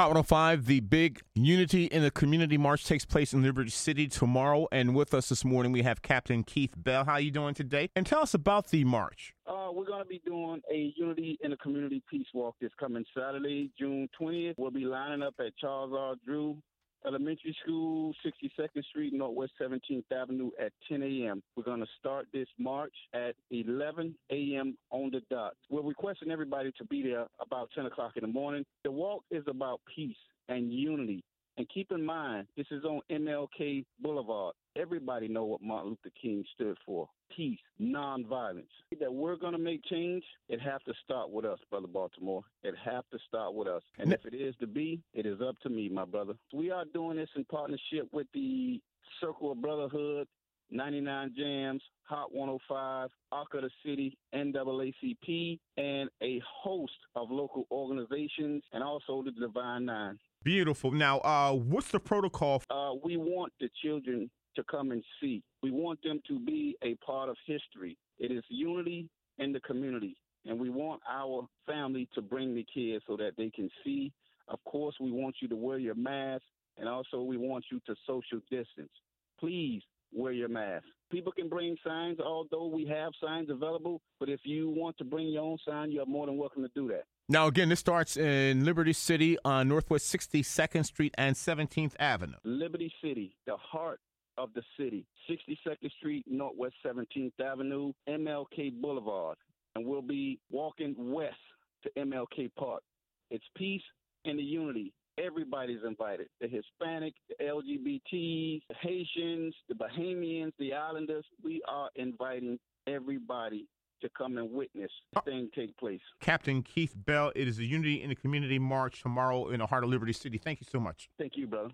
Hot 105, the big Unity in the Community March takes place in Liberty City tomorrow. And with us this morning, we have Captain Keith Bell. How you doing today? And tell us about the march. Uh, we're going to be doing a Unity in the Community Peace Walk this coming Saturday, June 20th. We'll be lining up at Charles R. Drew Elementary School, 62nd Street, Northwest 17th Avenue at 10 a.m. We're going to start this march at 11 a.m. on the dot. We're requesting everybody to be there about 10 o'clock in the morning. The walk is about peace and unity. And keep in mind, this is on MLK Boulevard. Everybody know what Martin Luther King stood for. Peace, nonviolence. That we're going to make change, it have to start with us, Brother Baltimore. It have to start with us. And if it is to be, it is up to me, my brother. We are doing this in partnership with the Circle of Brotherhood 99 Jamz, Hot 105, ARC of the City, NAACP, and a host of local organizations, and also the Divine Nine. Beautiful. Now, uh, what's the protocol? Uh, we want the children to come and see. We want them to be a part of history. It is unity in the community, and we want our family to bring the kids so that they can see. Of course, we want you to wear your mask, and also we want you to social distance. Please wear your mask. People can bring signs, although we have signs available, but if you want to bring your own sign, you are more than welcome to do that. Now, again, this starts in Liberty City on Northwest 62nd Street and 17th Avenue. Liberty City, the heart of the city, 62nd Street, Northwest 17th Avenue, MLK Boulevard. And we'll be walking west to MLK Park. It's peace and the unity. Everybody's invited. The Hispanic, the LGBTs, the Haitians, the Bahamians, the Islanders. We are inviting everybody to come and witness the thing take place. Captain Keith Bell, it is a Unity in the Community March tomorrow in the heart of Liberty City. Thank you so much. Thank you, brother.